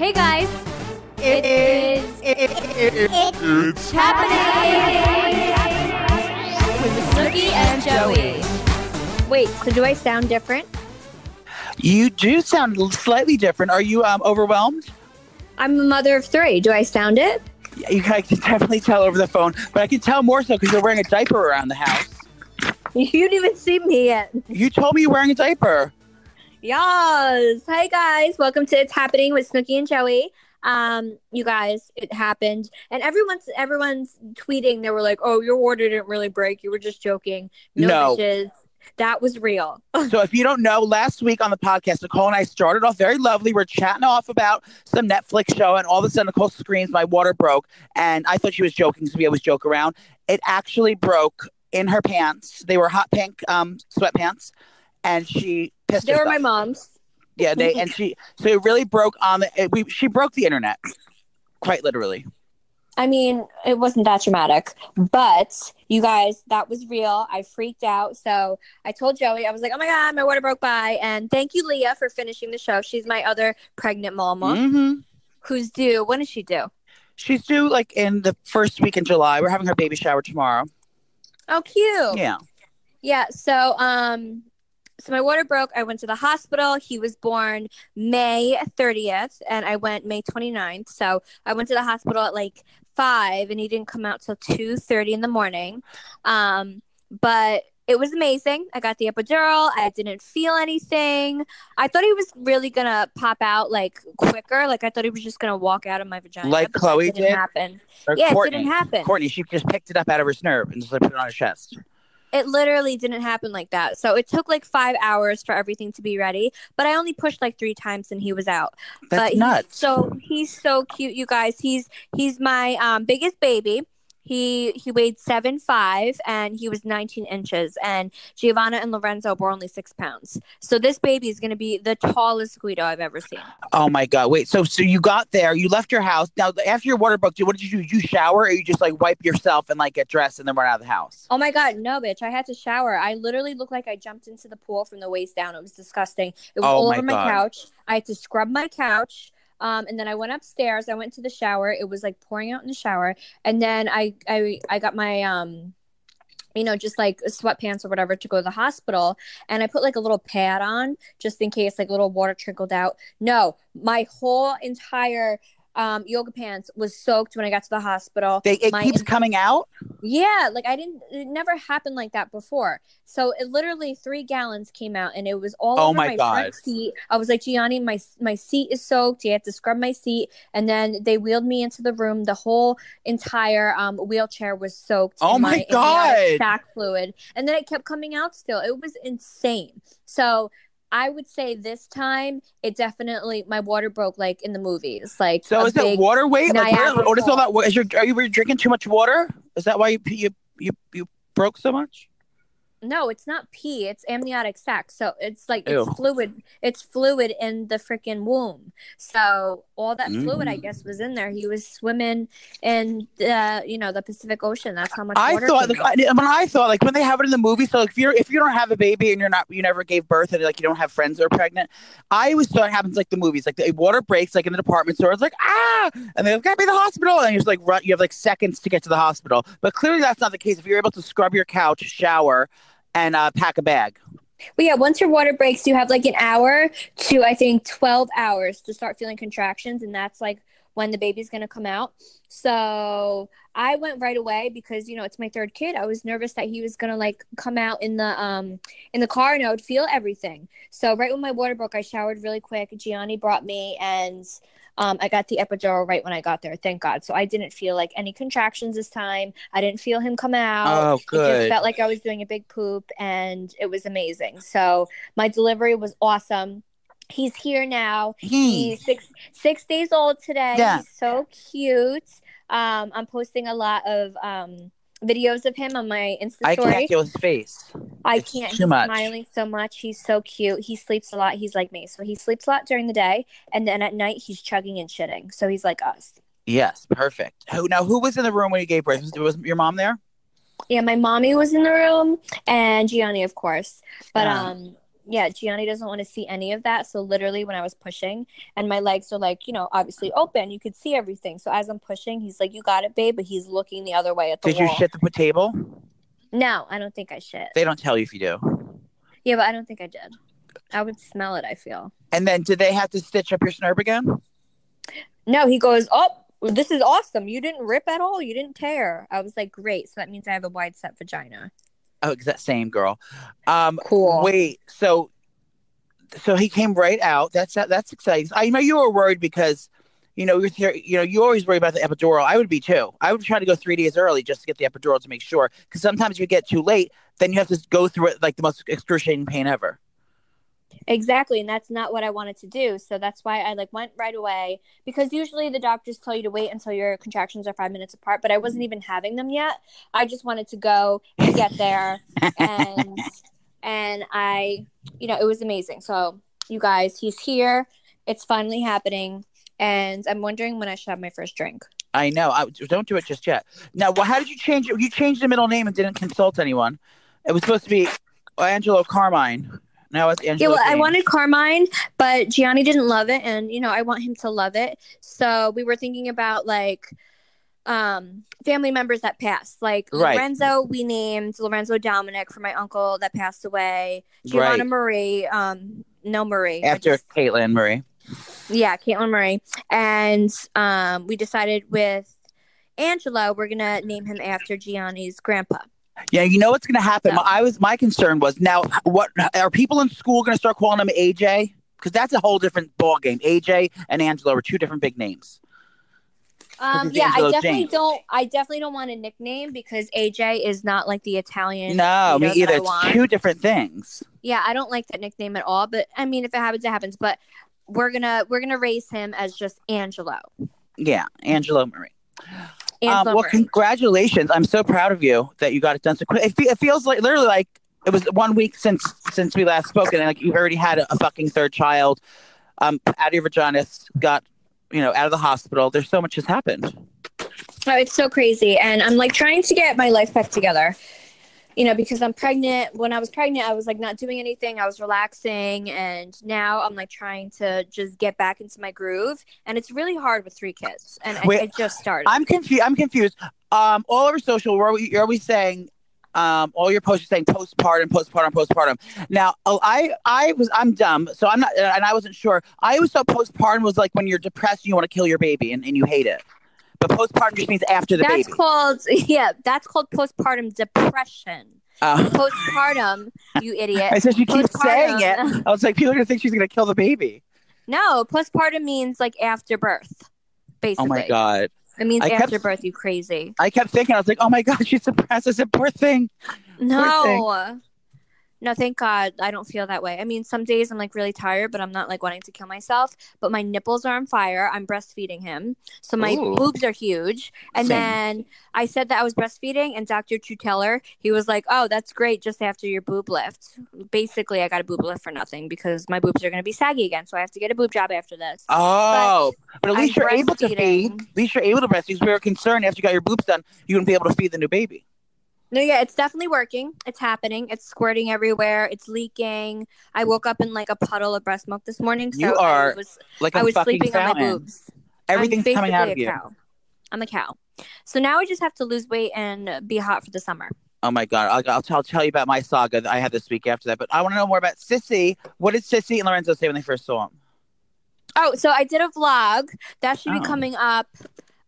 Hey guys, It is. it's happening with Snooki and Joey. Wait, so do I sound different? You do sound slightly different. Are you um, overwhelmed? I'm a mother of three. Do I sound it? You I can definitely tell over the phone, but I can tell more so because you're wearing a diaper around the house. You didn't even see me yet. You told me you're wearing a diaper. Yes. Hi guys. Welcome to It's Happening with Snooki and Joey. Um, you guys, it happened. And everyone's everyone's tweeting. They were like, Oh, your order didn't really break. You were just joking. No, No. bitches. That was real. So if you don't know, last week on the podcast, Nicole and I started off very lovely. We're chatting off about some Netflix show, and all of a sudden Nicole screams, "My water broke!" And I thought she was joking, so we always joke around. It actually broke in her pants. They were hot pink um, sweatpants, and she pissed They were my mom's. Yeah, they and she so it really broke on the. It, we she broke the internet, quite literally. I mean, it wasn't that dramatic, but you guys, that was real. I freaked out. So I told Joey, I was like, oh my God, my water broke by. And thank you, Leah, for finishing the show. She's my other pregnant mama hmm who's due. When does she do? She's due like in the first week in July. We're having her baby shower tomorrow. Oh, cute. Yeah. Yeah. So, um, so my water broke. I went to the hospital. He was born May 30th and I went May 29th. So I went to the hospital at like five and he didn't come out till 2 30 in the morning. Um, but it was amazing. I got the epidural. I didn't feel anything. I thought he was really gonna pop out like quicker. Like I thought he was just gonna walk out of my vagina. Like Chloe didn't did? happen. Or Yeah, it didn't happen. Courtney, she just picked it up out of her nerve and just like, put it on her chest. It literally didn't happen like that. So it took like five hours for everything to be ready. But I only pushed like three times and he was out. That's but he's nuts. so he's so cute, you guys. He's he's my um, biggest baby. He he weighed seven five and he was 19 inches. And Giovanna and Lorenzo were only six pounds. So this baby is going to be the tallest Guido I've ever seen. oh my god! Wait, so so you got there, you left your house. Now after your water broke, what did you do? Did you shower, or you just like wipe yourself and like get dressed and then run out of the house? Oh my god, no, bitch! I had to shower. I literally looked like I jumped into the pool from the waist down. It was disgusting. It was Oh all my over my God. couch. I had to scrub my couch. Um, and then I went upstairs. I went to the shower. It was like pouring out in the shower. And then I I I got my um you know, just like sweatpants or whatever to go to the hospital. And I put like a little pad on just in case like little water trickled out. No, my whole entire um, yoga pants was soaked when I got to the hospital. They, it My keeps in- coming out. yeah, like I didn't. It never happened like that before. So it literally three gallons came out, and it was all Oh over my my, God. seat. I was like, Gianni, my my seat is soaked. You have to scrub my seat, and then they wheeled me into the room. The whole entire um, wheelchair was soaked. Oh my amniotic God. Sac fluid, and then it kept coming out. Still, it was insane. So. I would say this time it definitely my water broke like in the movies. Like So is it water weight? Like, what is all that? Falls. Your, are you were you drinking too much water? Is that why you you you, you broke so much? No, it's not pee. It's amniotic sac. So it's like Ew. it's fluid. It's fluid in the freaking womb. So all that fluid, I Mm. guess, was in there. He was swimming in the you know the Pacific Ocean. That's how much I thought like. I, when I thought like when they have it in the movie. So like, if you're if you don't have a baby and you're not you never gave birth and like you don't have friends that are pregnant, I always thought it happens like the movies. Like the water breaks like in the department store. It's like ah, and they've gotta be the hospital, and you're just like run. You have like seconds to get to the hospital. But clearly that's not the case. If you're able to scrub your couch, shower, and uh, pack a bag. But yeah, once your water breaks, you have like an hour to I think twelve hours to start feeling contractions, and that's like when the baby's gonna come out. So I went right away because you know it's my third kid. I was nervous that he was gonna like come out in the um in the car and I would feel everything. So right when my water broke, I showered really quick. Gianni brought me and um, I got the epidural right when I got there. Thank God. So I didn't feel like any contractions this time. I didn't feel him come out. Oh, It just good. felt like I was doing a big poop and it was amazing. So my delivery was awesome. He's here now. Hmm. He's six six days old today. Yeah. He's so cute. Um, I'm posting a lot of um, videos of him on my Insta I can't feel his face. I It's can't. too He's much. smiling so much. He's so cute. He sleeps a lot. He's like me. So he sleeps a lot during the day, and then at night he's chugging and shitting. So he's like us. Yes, perfect. Who now? Who was in the room when you gave birth? Was, was your mom there? Yeah, my mommy was in the room, and Gianni, of course. But Yeah. um, yeah, Gianni doesn't want to see any of that. So literally when I was pushing and my legs are like, you know, obviously open, you could see everything. So as I'm pushing, he's like, You got it, babe, but he's looking the other way at the Did you wall. shit the table? No, I don't think I shit. They don't tell you if you do. Yeah, but I don't think I did. I would smell it, I feel. And then did they have to stitch up your snurb again? No, he goes, Oh, this is awesome. You didn't rip at all. You didn't tear. I was like, Great. So that means I have a wide set vagina. Oh, that same girl. Um, Cool. wait. So, so he came right out. That's that's exciting. I know you were worried because, you know, you're here. You know, you always worry about the epidural. I would be too. I would try to go three days early just to get the epidural to make sure. Because sometimes you get too late, then you have to go through it like the most excruciating pain ever. Exactly, and that's not what I wanted to do. So that's why I like went right away because usually the doctors tell you to wait until your contractions are 5 minutes apart, but I wasn't even having them yet. I just wanted to go and get there and and I, you know, it was amazing. So, you guys, he's here. It's finally happening and I'm wondering when I should have my first drink. I know. I don't do it just yet. Now, well, how did you change it? You changed the middle name and didn't consult anyone. It was supposed to be Angelo Carmine. Now it's Yeah, Angelo. well, I wanted Carmine, but Gianni didn't love it, and you know, I want him to love it. So we were thinking about like um family members that passed. Like Right. Lorenzo, we named Lorenzo Dominic for my uncle that passed away. Giovanna Right. Marie, um, no Marie. After just- Caitlin Marie. yeah, Caitlin marie And um, we decided with Angelo, we're gonna name him after Gianni's grandpa. Yeah, you know what's going to happen. So- I was my concern was now what are people in school going to start calling him AJ? Because that's a whole different ball game. AJ and Angelo are two different big names. Um, yeah, I definitely James. don't. I definitely don't want a nickname because AJ is not like the Italian. No, me either. It's two different things. Yeah, I don't like that nickname at all. But I mean, if it happens, it happens. But we're gonna we're gonna raise him as just Angelo. Yeah, Angelo Marie. Um, well, congratulations! I'm so proud of you that you got it done so quick. It, fe- it feels like literally like it was one week since since we last spoke, and like you've already had a, a fucking third child. Um, out of your vagina, got you know out of the hospital. There's so much has happened. Oh, it's so crazy. And I'm like trying to get my life back together. You know, because I'm pregnant. When I was pregnant, I was like not doing anything. I was relaxing. And now I'm like trying to just get back into my groove. And it's really hard with three kids. And I, Wait, it just started. I'm confused. I'm confused. Um, all over social, where we, you're always saying, um, all your posts are saying postpartum, postpartum, postpartum. Now, oh, I, I was, I'm dumb, so I'm not, and I wasn't sure. I always thought postpartum was like when you're depressed and you want to kill your baby and, and you hate it. But postpartum just means after the that's baby. That's called, yeah, that's called postpartum depression. Uh, Postpartum, you idiot. I said she keeps saying it. I was like, people are gonna think she's gonna kill the baby. No, postpartum means like after birth, basically. Oh my god! It means I kept- after birth, you crazy. I kept thinking, I was like, oh my god, she's depressed. I said, poor thing. No. No, thank God I don't feel that way. I mean, some days I'm like really tired, but I'm not like wanting to kill myself. But my nipples are on fire. I'm breastfeeding him. So my Ooh. boobs are huge. And Same. then I said that I was breastfeeding, and Dr. Truteller, he was like, Oh, that's great just after your boob lift. Basically, I got a boob lift for nothing because my boobs are going to be saggy again. So I have to get a boob job after this. Oh, but, at least I'm you're able to feed. At least you're able to breastfeed. Because we were concerned after you got your boobs done, you wouldn't be able to feed the new baby. No, yeah, it's definitely working. It's happening. It's squirting everywhere. It's leaking. I woke up in like a puddle of breast milk this morning. So You are I was Like I was sleeping on my fountain. boobs. Everything's coming out of you. Cow. I'm a cow. So now I just have to lose weight and be hot for the summer. Oh my god! I'll, I'll, tell, I'll tell you about my saga that I had this week after that. But I want to know more about Sissy. What did Sissy and Lorenzo say when they first saw him? Oh, so I did a vlog that should Oh. be coming up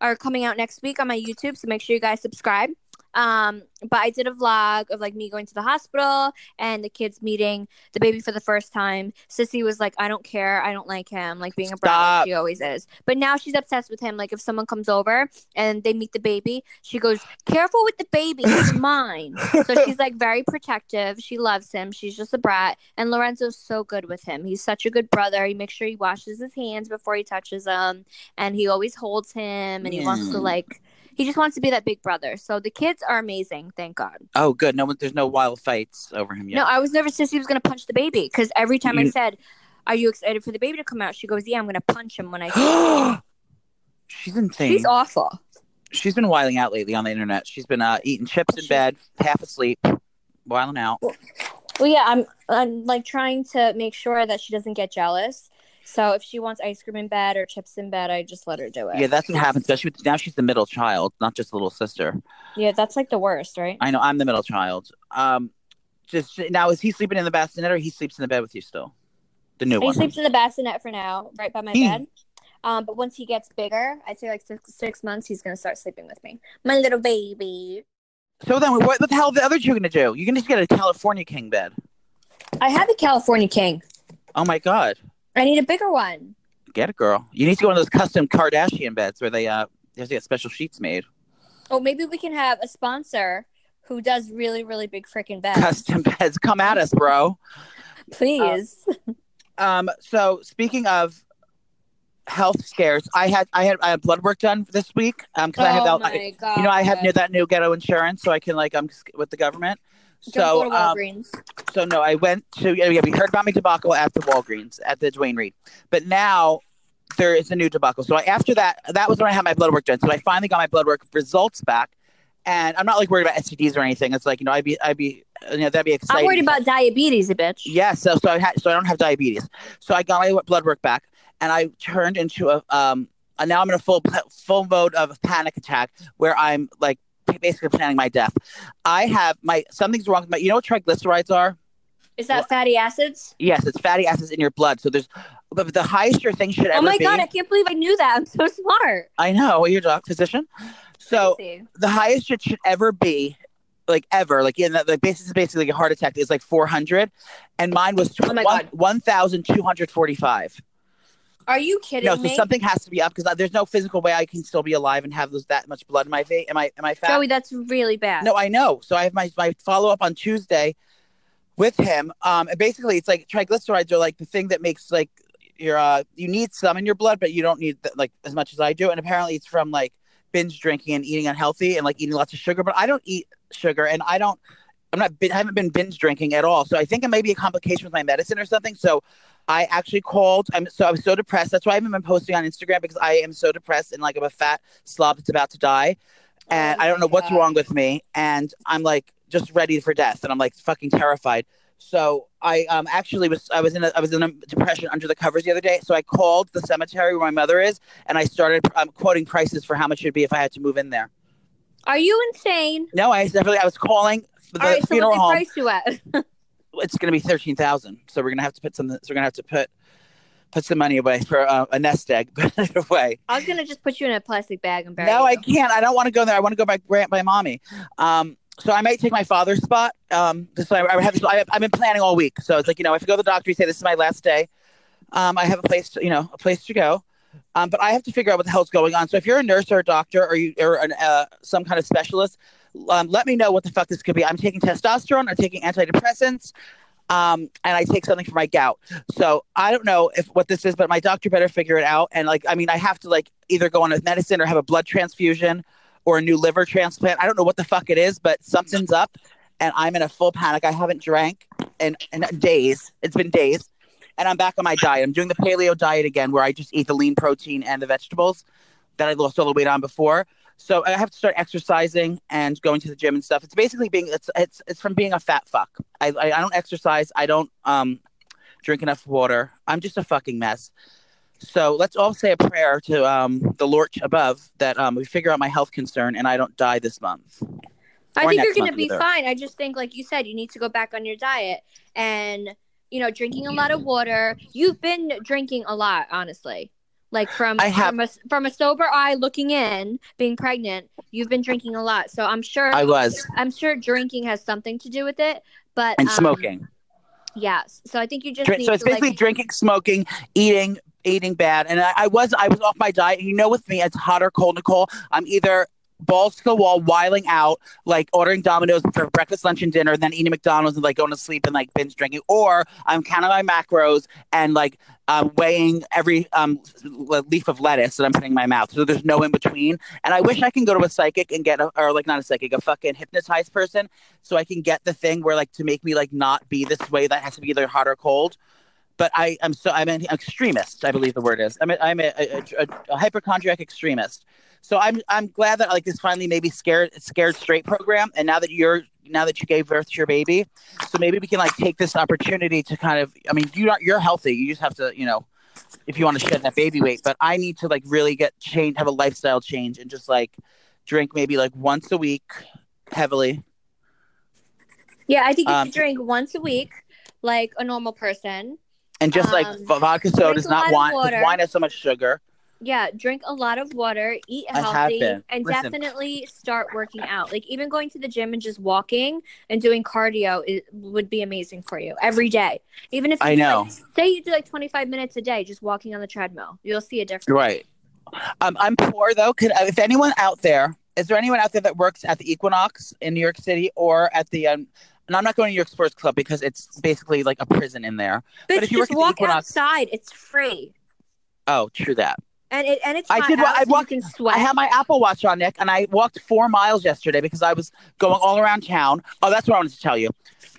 or coming out next week on my YouTube. So make sure you guys subscribe. Um, but I did a vlog of like me going to the hospital and the kids meeting the baby for the first time. Sissy was like, I don't care, I don't like him, like being a brat she always is. But now she's obsessed with him. Like if someone comes over and they meet the baby, she goes, Careful with the baby, he's mine. So she's like very protective. She loves him. She's just a brat. And Lorenzo's so good with him. He's such a good brother. He makes sure he washes his hands before he touches him. And he always holds him and he wants to like he just wants to be that big brother. So the kids are amazing, thank God. Oh, good. No. There's no wild fights over him yet. No, I was nervous since he was gonna punch the baby because every time I said, Are you excited for the baby to come out? She goes, Yeah, I'm gonna punch him when I She's insane. She's awful. She's been wiling out lately on the internet. She's been uh, eating chips in bed, half asleep, wiling out. Well, yeah, I'm I'm like trying to make sure that she doesn't get jealous. So if she wants ice cream in bed or chips in bed, I just let her do it. Yeah, that's what happens. Especially with, now she's the middle child, not just the little sister. Yeah, that's like the worst, right? I know I'm the middle child. Um, just now is he sleeping in the bassinet or he sleeps in the bed with you still? The new He one. sleeps in the bassinet for now, right by my Hmm. bed. Um, but once he gets bigger, I'd say like six, six months, he's gonna start sleeping with me. My little baby. So then, what, what the hell are the other two gonna do? You can just get a California king bed. I have a California King. Oh my god, I need a bigger one. get it, girl. You need to go of those custom Kardashian beds where they uh they have to get special sheets made. Oh, maybe we can have a sponsor who does really, really big freaking beds. Custom beds, come at us, bro. Please. Um, so speaking of health scares, I had I had I had blood work done this week. Um, because I have oh that, you know I have new, that new ghetto insurance, so I can like I'm with the government. So um, so no, I went to yeah, we heard about my debacle at the Walgreens at the Duane Reade, but now there is a new debacle. So I, after that, that was when I had my blood work done. So I finally got my blood work results back, and I'm not like worried about STDs or anything. It's like you know I'd be I'd be you know that'd be exciting. I'm worried about diabetes, a bitch. Yeah, so so I had so I don't have diabetes. So I got my blood work back, and I turned into a um. And now I'm in a full full mode of panic attack where I'm like basically planning my death. I have my something's wrong with my. You know what triglycerides are? Is that fatty acids? Yes, it's fatty acids in your blood. So there's, but the highest your thing should oh ever Oh my be. god, I can't believe I knew that. I'm so smart. I know. Well, you're a doc physician. So the highest it should ever be, like ever, like in the, basis is basically like a heart attack is like 400, and mine was Oh one, God. 1,245. Are you kidding No, so me? something has to be up because there's no physical way I can still be alive and have those that much blood in my vein. Am I am I fat? Joey, that's really bad. No, I know. So I have my my follow up on Tuesday with him. Um, and basically, it's like triglycerides are like the thing that makes like your uh you need some in your blood, but you don't need like as much as I do. And apparently, it's from like binge drinking and eating unhealthy and like eating lots of sugar. But I don't eat sugar, and I don't. I'm not. I haven't been binge drinking at all. So I think it may be a complication with my medicine or something. So. I actually called. I'm so I was so depressed. That's why I haven't been posting on Instagram because I am so depressed and like I'm a fat slob that's about to die and Oh I don't know my what's wrong with me, and I'm like just ready for death, and I'm like fucking terrified. So I um actually was I was in a I was in a depression under the covers the other day. So I called the cemetery where my mother is, and I started um, quoting prices for how much it'd be if I had to move in there. Are you insane? No, I definitely I was calling All right, so what home. price you at? It's going to be thirteen thousand, so we're gonna have to put some. So we're gonna have to put put some money away for uh, a nest egg. But either way, I was gonna just put you in a plastic bag and bury No, you. I can't. I don't want to go there. I want to go by Grant by mommy. Um, so I might take my father's spot. Um, so I, I have. I, I've been planning all week. So it's like you know, if I go to the doctor, you say this is my last day. Um, I have a place, to, you know, a place to go. Um, but I have to figure out what the hell's going on. So if you're a nurse or a doctor or you or an, uh, some kind of specialist, um, let me know what the fuck this could be. I'm taking testosterone. I'm taking antidepressants. Um, and I take something for my gout. So I don't know if what this is, but my doctor better figure it out. And like, I mean, I have to like either go on a medicine or have a blood transfusion or a new liver transplant. I don't know what the fuck it is, but something's up, and I'm in a full panic. I haven't drank in, in days. It's been days, and I'm back on my diet. I'm doing the paleo diet again, where I just eat the lean protein and the vegetables that I lost all the weight on before. So I have to start exercising and going to the gym and stuff. It's basically being it's it's it's from being a fat fuck. I I, I don't exercise. I don't um drink enough water. I'm just a fucking mess. So let's all say a prayer to um the Lord above that um we figure out my health concern and I don't die this month. I think you're gonna be either. fine. I just think, like you said, you need to go back on your diet and you know, drinking a lot of water. You've been drinking a lot, honestly. Like from have- from a from a sober eye looking in, being pregnant, you've been drinking a lot. So I'm sure I was I'm sure drinking has something to do with it. But and um, smoking. yes. So I think you just need so it's to basically like drinking, smoking, eating, eating bad. And I, I was I was off my diet. And you know, with me, it's hot or cold, Nicole. I'm either balls to the wall, wiling out, like ordering Domino's for breakfast, lunch, and dinner, and then eating McDonald's and like going to sleep and like binge drinking, or I'm counting my macros and like um, weighing every um, leaf of lettuce that I'm putting in my mouth. So there's no in between. And I wish I can go to a psychic and get a, or like not a psychic, a fucking hypnotized person, so I can get the thing where like to make me like not be this way. That has to be either hot or cold. But I, I'm so I'm an extremist. I believe the word is. I'm a, I'm a, a, a, a hypochondriac extremist. So I'm I'm glad that like this finally maybe scared scared straight program, and now that you're now that you gave birth to your baby, so maybe we can like take this opportunity to kind of. I mean, you are you're healthy. You just have to you know, if you want to shed that baby weight. But I need to like really get change, have a lifestyle change, and just like drink maybe like once a week heavily. Yeah, I think you Um, should drink once a week, like a normal person. And just like Um, v- vodka soda is not wine. Wine has so much sugar. Yeah, drink a lot of water, eat healthy, and Listen. definitely start working out. Like even going to the gym and just walking and doing cardio is, would be amazing for you every day. Even if you I do, know. like, say you do like 25 minutes a day just walking on the treadmill, you'll see a difference. Right. Um, I'm poor though. Could if anyone out there is there anyone out there that works at the Equinox in New York City or at the um, and I'm not going to New York Sports Club because it's basically like a prison in there. But, But if you work at the Equinox- outside; it's free, Oh, true that. And it and it's I did out, I walked-. I had my Apple Watch on, Nick, and I walked four miles yesterday because I was going all around town. Oh, that's what I wanted to tell you.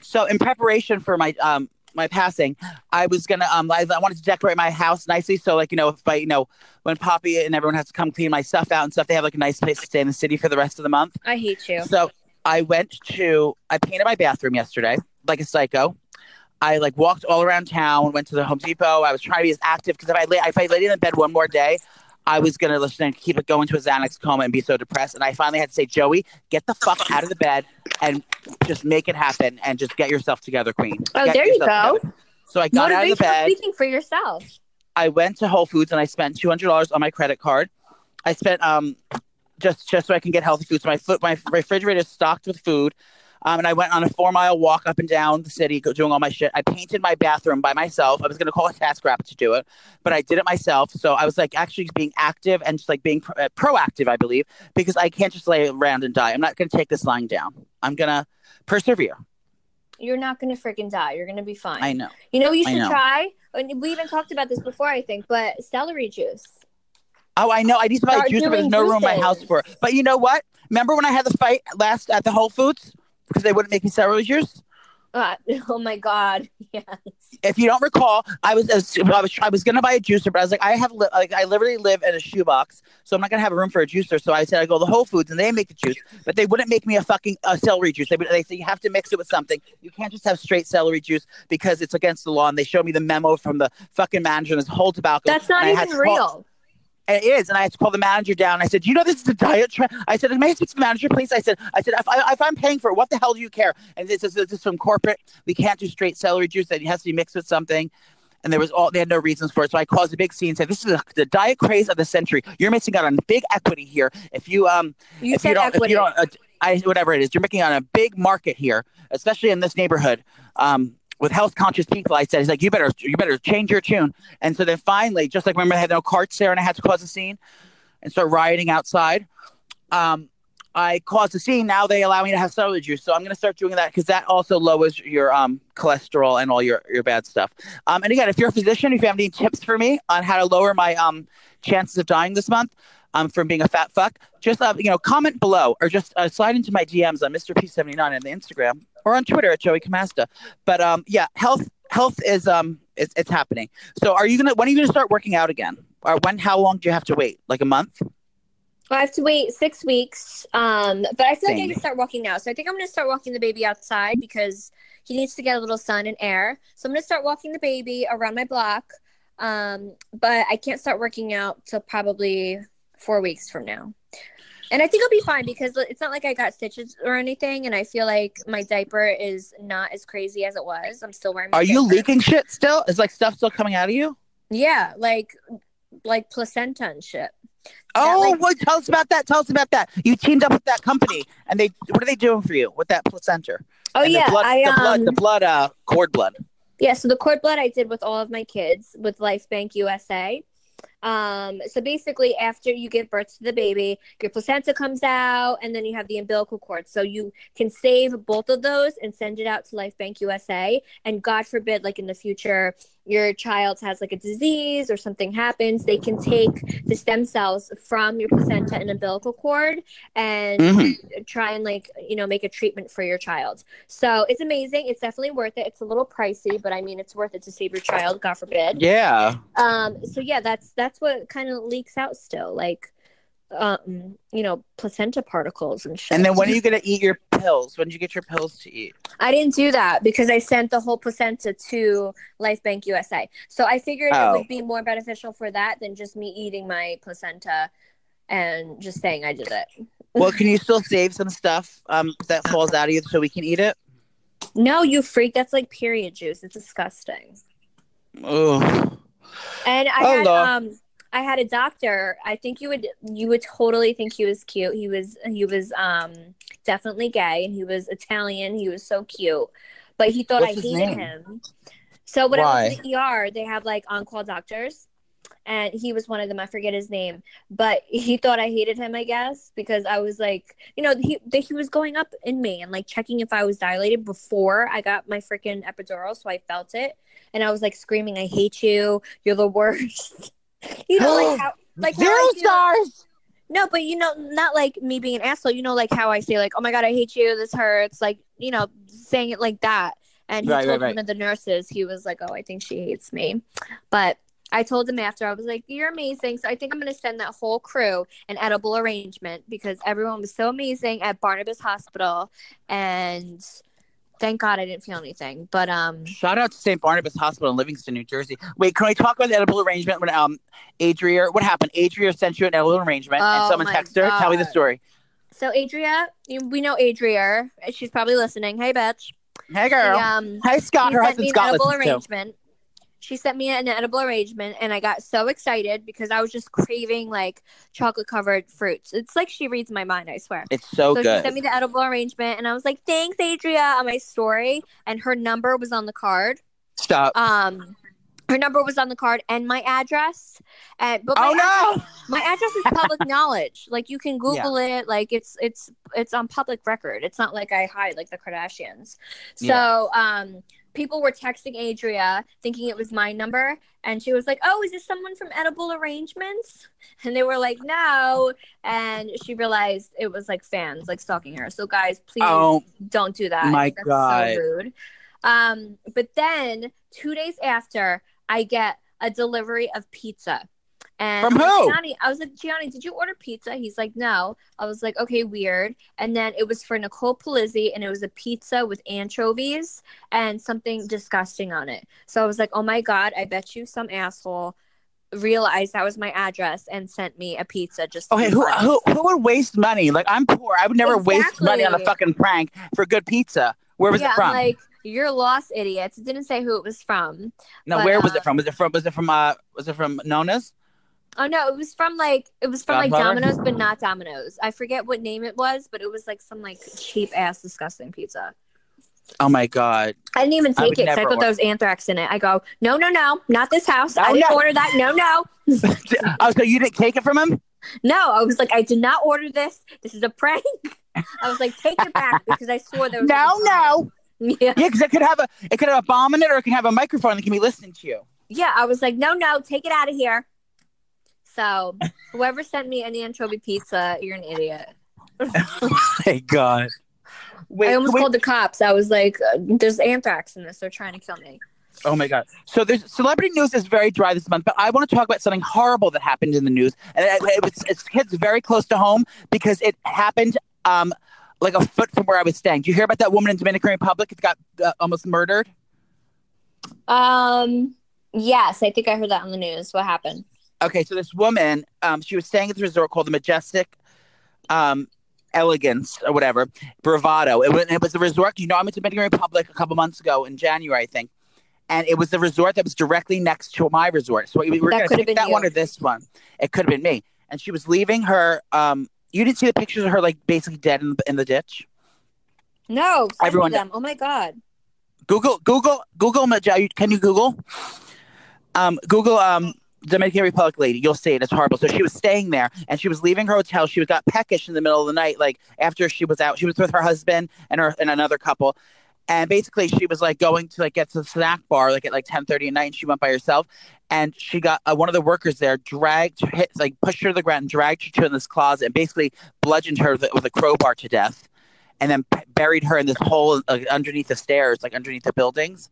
So, in preparation for my um my passing, I was gonna um I, I wanted to decorate my house nicely. So, like you know, if I you know when Poppy and everyone has to come clean my stuff out and stuff, they have like a nice place to stay in the city for the rest of the month. I hate you. So I went to I painted my bathroom yesterday like a psycho. I like walked all around town, went to the Home Depot. I was trying to be as active because if I lay if I laid in the bed one more day, I was gonna listen and keep it going to a Xanax coma and be so depressed. And I finally had to say, Joey, get the fuck out of the bed and just make it happen and just get yourself together, Queen. Oh, Get there you go. together. So I got out of the bed. speaking for yourself. I went to Whole Foods and I spent two hundred dollars on my credit card. I spent um just just so I can get healthy food. So my foot my refrigerator is stocked with food. Um, and I went on a four mile walk up and down the city, doing all my shit. I painted my bathroom by myself. I was going to call a task rabbit to do it, but I did it myself. So I was like actually being active and just like being pro- uh, proactive, I believe, because I can't just lay around and die. I'm not going to take this lying down. I'm going to persevere. You're not gonna freaking die. You're gonna be fine. I know. You know, you should try. and We even talked about this before, I think, but celery juice. Oh, I know. I need to buy a juicer, but there's no room in my house for it. But you know what? Remember when I had the fight last at the Whole Foods because they wouldn't make me celery juice? Uh, oh my god, yes. If you don't recall, I was I was I was gonna buy a juicer, but I was like, I have li- like I literally live in a shoebox, so I'm not gonna have a room for a juicer. So I said I go to Whole Foods and they make the juice, but they wouldn't make me a fucking uh, celery juice. They they say you have to mix it with something. You can't just have straight celery juice because it's against the law. And they showed me the memo from the fucking manager and this whole tobacco. That's not and I had even call- real. And it is, and I had to call the manager down. I said, "You know this is a diet trend." I said, "May I speak to the manager, please?" I said, "I said if, I, if I'm paying for it, what the hell do you care?" And this is this is from corporate. We can't do straight celery juice; that it has to be mixed with something. And there was all they had no reasons for it, so I caused a big scene. Said, "This is the, the diet craze of the century. You're missing out on big equity here. If you um You if you don't equity. if you don't uh, I whatever it is, you're making on a big market here, especially in this neighborhood." Um, with health conscious people, I said, "He's like, you better, you better change your tune." And so then finally, just like remember, I had no carts there, and I had to cause a scene and start rioting outside. Um, I caused a scene. Now they allow me to have celery juice, so I'm going to start doing that because that also lowers your um, cholesterol and all your, your bad stuff. Um, and again, if you're a physician, if you have any tips for me on how to lower my um, chances of dying this month um, from being a fat fuck, just uh, you know comment below or just uh, slide into my DMs on Mr. P79 on the Instagram or on Twitter at Joey Camasta. But um, yeah, health health is um it's, it's happening. So are you gonna when are you gonna start working out again? Or when? How long do you have to wait? Like a month? I have to wait six weeks. Um, but I feel like I Same. can start walking now. So I think I'm gonna start walking the baby outside because he needs to get a little sun and air. So I'm gonna start walking the baby around my block. Um, but I can't start working out till probably four weeks from now. And I think I'll be fine because it's not like I got stitches or anything, and I feel like my diaper is not as crazy as it was. I'm still wearing. My Are you leaking shit still? Is like stuff still coming out of you? Yeah, like like placenta and shit. Oh, like- well, tell us about that. Tell us about that. You teamed up with that company, and they what are they doing for you with that placenta? Oh And yeah, the blood, I the blood, um, the blood, uh, cord blood. Yeah, so the cord blood I did with all of my kids with Life Bank USA. Um, so basically, after you give birth to the baby, your placenta comes out, and then you have the umbilical cord. So you can save both of those and send it out to Life Bank USA. And God forbid, like in the future, your child has like a disease or something happens, they can take the stem cells from your placenta and umbilical cord and Mhm. try and like you know make a treatment for your child. So it's amazing. It's definitely worth it. It's a little pricey, but I mean it's worth it to save your child. God forbid. Yeah. Um. So yeah, that's that's what kind of leaks out still. Like, um, you know, placenta particles and shit. And then when are you gonna eat your pills? When did you get your pills to eat? I didn't do that because I sent the whole placenta to Life Bank USA. So I figured Oh. it would be more beneficial for that than just me eating my placenta and just saying I did it. Well, can you still save some stuff um that falls out of you so we can eat it? No, you freak. That's like period juice. It's disgusting. Oh, And I Oh, had Lord. um I had a doctor. I think you would you would totally think he was cute. He was he was um definitely gay and he was Italian. He was so cute. But he thought What's I hated name? him. So when I Why? was in the ER, they have like on call doctors. And he was one of them. I forget his name, but he thought I hated him. I guess because I was like, you know, he he was going up in me and like checking if I was dilated before I got my freaking epidural, so I felt it, and I was like screaming, "I hate you! You're the worst!" You know, like how, like how zero do- stars. no, but you know, not like me being an asshole. You know, like how I say, like, "Oh my god, I hate you. This hurts." Like, you know, saying it like that. And he Right, told right, right. one of the nurses, he was like, "Oh, I think she hates me," but. I told him after I was like, "You're amazing." So I think I'm gonna send that whole crew an edible arrangement because everyone was so amazing at Barnabas Hospital, and thank God I didn't feel anything. But um, Shout out to St. Barnabas Hospital in Livingston, New Jersey. Wait, can we talk about the edible arrangement when um Adria what happened? Adria sent you an edible arrangement and Oh someone my texted her. Tell me the story. so Adria, you- we know Adria. She's probably listening. Hey, bitch. Hey She, girl. um, Hey Scott, she her sent me husband an Scott edible arrangement. too. She sent me an edible arrangement, and I got so excited because I was just craving like chocolate covered fruits. It's like she reads my mind, I swear. It's so, so she sent me the edible arrangement, and I was like, "Thanks, Adria," on my story, and her number was on the card. Stop. Um, her number was on the card and my address. And but my oh address, no! my address is public knowledge. Like you can Google it. Like it's it's it's on public record. It's not like I hide like the Kardashians. So um, people were texting Adria thinking it was my number, and she was like, "Oh, is this someone from Edible Arrangements?" And they were like, "No," and she realized it was like fans like stalking her. So guys, please Oh don't do that. my That's God. so rude. Um, but then two days after, I get a delivery of pizza. And From who? Gianni, I was like, Gianni, did you order pizza? He's like, no. I was like, okay, weird. And then it was for Nicole Polizzi, and it was a pizza with anchovies and something disgusting on it. So I was like, oh my God, I bet you some asshole realized that was my address and sent me a pizza just to Okay, who, who who would waste money? Like I'm poor. I would never waste money on a fucking prank for good pizza. Where was yeah, it from? Like, you're lost, idiots. It didn't say who it was from. no, but, where was uh, it from? Was it from? Was it from? Uh, was it from Nona's? Oh no, it was from like it was from like Godfather? Domino's, but not Domino's. I forget what name it was, but it was like some like cheap ass disgusting pizza. Oh my god! I didn't even I take would it 'cause I never thought there was anthrax in it. I go, no, no, no, not this house. Oh, I Oh, didn't no. order that. No, no, oh, so you didn't take it from him? no. I was like, I did not order this. This is a prank. I was like, take it back because I swore there was No, like, no. Yeah, Yeah, because it could have a it could have a bomb in it, or it can have a microphone that can be listening to you. yeah. I was like, no, no, take it out of here. So whoever sent me any anchovy pizza, you're an idiot. Oh my god! Wait, I almost wait- called the cops. I was like, uh, "There's anthrax in this. They're trying to kill me." Oh my god! So there's celebrity news is very dry this month, but I want to talk about something horrible that happened in the news, and it, it, was- hits very close to home because it happened um like a foot from where I was staying. Do you hear about that woman in Dominican Republic that got uh, almost murdered? Um. Yes, I think I heard that on the news. What happened? Okay, so this woman, um, she was staying at this resort called the Majestic, um, Elegance or whatever, Bravado. It was, it was the resort. You know, I went to Dominican Republic a couple months ago in January, I think, and it was the resort that was directly next to my resort. So we we were going to could pick been that one or this one. It could have been me. And she was leaving her. Um, you didn't see the pictures of her like basically dead in the, in the ditch. No, Everyone- them. Oh my god. Google, Google, Google. Can you Google? Um, Google. Um, Dominican Republic lady, you'll see it. It's horrible. So she was staying there, and she was leaving her hotel. She was got peckish in the middle of the night, like after she was out. She was with her husband and her and another couple, and basically she was like going to like get to the snack bar like at like ten thirty at night. And she went by herself, and she got uh, one of the workers there dragged, hit, like pushed her to the ground, and dragged her to in this closet, and basically bludgeoned her with, a crowbar to death, and then p- buried her in this hole underneath the stairs, like underneath the buildings,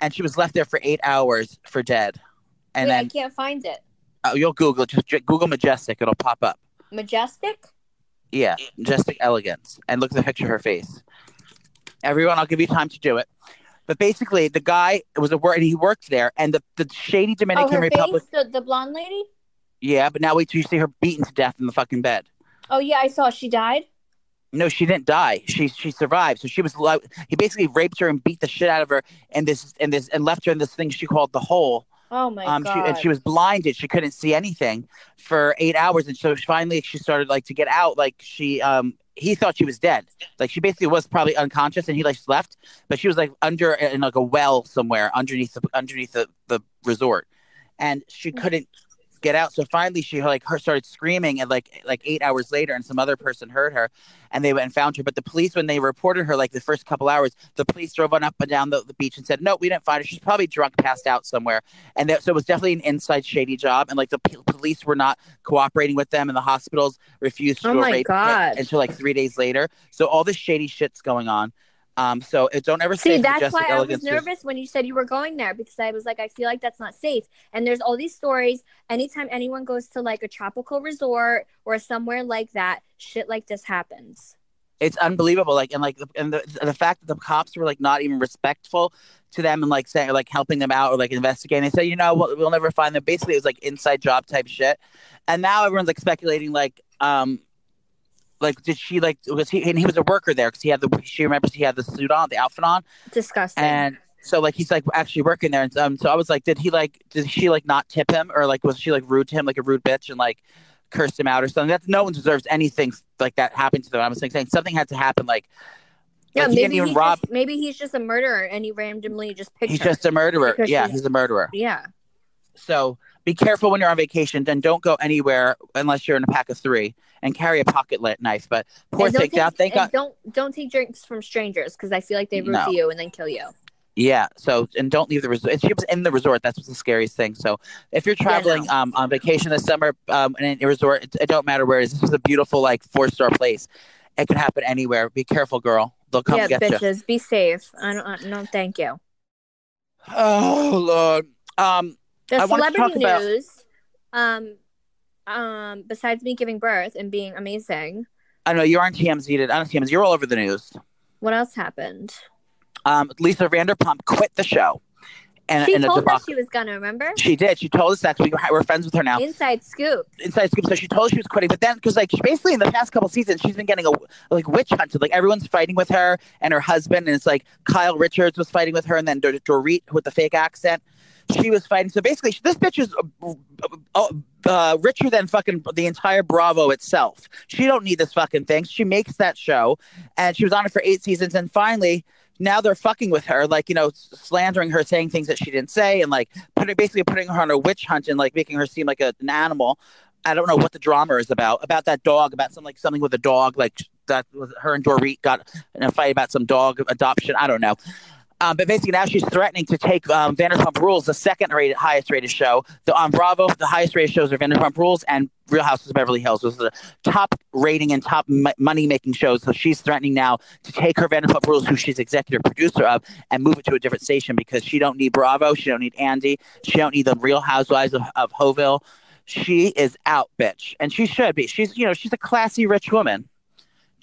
and she was left there for eight hours for dead. And Wait, then I can't find it. Oh, you'll Google just Google Majestic. It'll pop up. Majestic. Yeah, majestic elegance. And look at the picture of her face. Everyone, I'll give you time to do it. But basically, the guy was a word, he worked there, and the, the shady Oh, Dominican her Republic. face, the, the blonde lady. Yeah, but now wait till you see her beaten to death in the fucking bed. Oh yeah, I saw she died. No, she didn't die. She she survived. So she was he basically raped her and beat the shit out of her and this and this and left her in this thing she called the hole. Oh my um, she, god. and she was blinded. She couldn't see anything for eight hours, and so finally she started like to get out. Like she, um, he thought she was dead. Like she basically was probably unconscious, and he like left, but she was like under in like a well somewhere underneath the underneath the, the resort, and she couldn't get out. So finally, she like her started screaming, and like like eight hours later, and some other person heard her, and they went and found her. But the police, when they reported her, like the first couple hours, the police drove on up and down the, the beach and said, "No, we didn't find her. She's probably drunk, passed out somewhere." And that, so it was definitely an inside shady job. And like the p- police were not cooperating with them, and the hospitals refused oh to Oh do a my God. until like three days later. So all this shady shit's going on. Um, so it, don't ever See, that's why I was is- nervous when you said you were going there because I was like, I feel like that's not safe. And there's all these stories. Anytime anyone goes to like a tropical resort or somewhere like that, shit like this happens. it's unbelievable like and like and the, the fact that the cops were like not even respectful to them and like saying like helping them out or like investigating they said you know we'll, we'll never find them basically it was like inside job type shit and now everyone's like speculating like um like did she like was he and he was a worker there because he had the she remembers he had the suit on the outfit on Disgusting. and so like he's like actually working there and um so i was like did he like did she like not tip him or like was she like rude to him like a rude bitch and like cursed him out or something that no one deserves anything like that happened to them i was like saying something had to happen like yeah, like, he maybe even he's rob- just, maybe he's just a murderer and he randomly just picked he's her. just a murderer yeah he's a murderer yeah. so be careful when you're on vacation Then don't go anywhere unless you're in a pack of three and carry a pocket lit knife but poor thing now thank and god don't don't take drinks from strangers because I feel like they root No. you and then kill you. Yeah. So and don't leave the resort. She was in the resort. That's what's the scariest thing. So if you're traveling no. um, on vacation this summer um, in a resort, it, it don't matter where it is. This is a beautiful like four star place. It could happen anywhere. Be careful, girl. They'll come yeah, get you. bitches, be safe. I don't. I- No, thank you. Oh Lord. Um. The I celebrity talk about- news. Um, um, besides me giving birth and being amazing, I know you're on TMZ. On TMZ. You're all over the news. what else happened? Um. Lisa Vanderpump quit the show. And she in a told us she was gonna remember. She did. She told us that we were, we're friends with her now. Inside scoop. inside scoop. So she told us she was quitting, but then because like she- basically in the past couple seasons, she's been getting a like witch hunted. Like everyone's fighting with her and her husband, and it's like Kyle Richards was fighting with her, and then Dor- Dorit with the fake accent. She was fighting. So basically, this bitch is uh, uh, uh, richer than fucking the entire Bravo itself. She don't need this fucking thing. She makes that show, and she was on it for eight seasons, and finally. Now they're fucking with her, like you know, slandering her, saying things that she didn't say, and like putting basically putting her on a witch hunt and like making her seem like a, an animal. I don't know what the drama is about. About that dog, about some like something with a dog, like that was her and Dorit got in a fight about some dog adoption. I don't know. Um, but basically now she's threatening to take um, Vanderpump Rules, the second rated, highest rated show. The, on Bravo, the highest rated shows are Vanderpump Rules and Real Houses of Beverly Hills. Those are the top rating and top m- money making shows. So she's threatening now to take her Vanderpump Rules, who she's executive producer of, and move it to a different station because she don't need Bravo, she don't need Andy, she don't need the Real Housewives of, of Hoville. She is out, bitch, and she should be. She's you know she's a classy rich woman,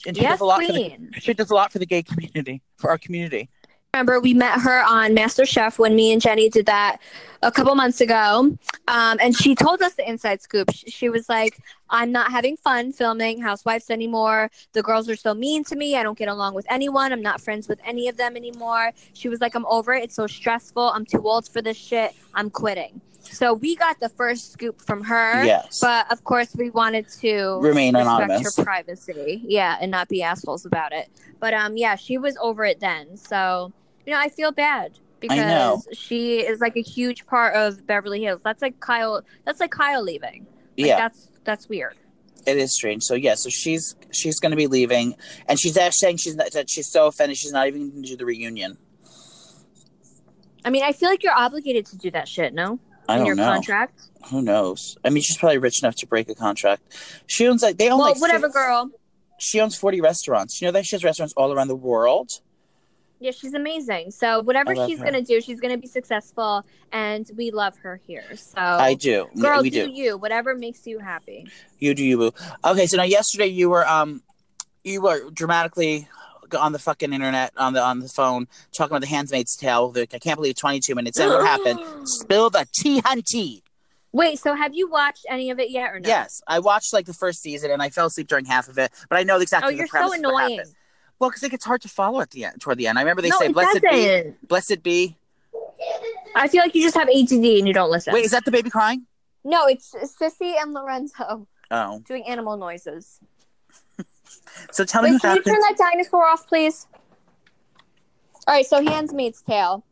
and she Yes, does a lot for the she does a lot for the gay community, for our community. Remember, we met her on MasterChef when me and Jenny did that a couple months ago. Um, and she told us the inside scoop. She, she was like, I'm not having fun filming Housewives anymore. The girls are so mean to me. I don't get along with anyone. I'm not friends with any of them anymore. She was like, I'm over it. It's so stressful. I'm too old for this shit. I'm quitting. So we got the first scoop from her. Yes. But of course, we wanted to Remain respect anonymous. her privacy. Yeah, and not be assholes about it. But um, yeah, she was over it then. So you know, I feel bad because she is like a huge part of Beverly Hills. That's like Kyle. That's like Kyle leaving. Like, yeah, that's that's weird. it is strange. So yeah, so she's she's going to be leaving, and she's actually saying she's not, that she's so offended she's not even going to do the reunion. I mean, I feel like you're obligated to do that shit. No, I don't your know. contract. Who knows? I mean, she's probably rich enough to break a contract. She owns like they own Well, like whatever, six- girl. She owns forty restaurants. You know that she has restaurants all around the world. Yeah, she's amazing. So whatever she's her. gonna do, she's gonna be successful, and we love her here. So I do. Girl, we do, do. you whatever makes you happy. You do you boo. Okay, so now yesterday you were um you were dramatically on the fucking internet on the on the phone talking about the Handmaid's Tale. Like, I can't believe 22 minutes in. What happened? Spill the tea, hunty. Wait, so have you watched any of it yet or no? Yes, I watched like the first season and I fell asleep during half of it, but I know exactly Oh, you're so annoying. Well, because it gets hard to follow at the end, toward the end. I remember they no, say, "Blessed be, doesn't. blessed be." I feel like you just have ADD and you don't listen. Wait, is that the baby crying? no, it's Sissy and Lorenzo Oh, doing animal noises. so tell me Wait, what can you turn that dinosaur off, please? All right, so Handmaid's Tale.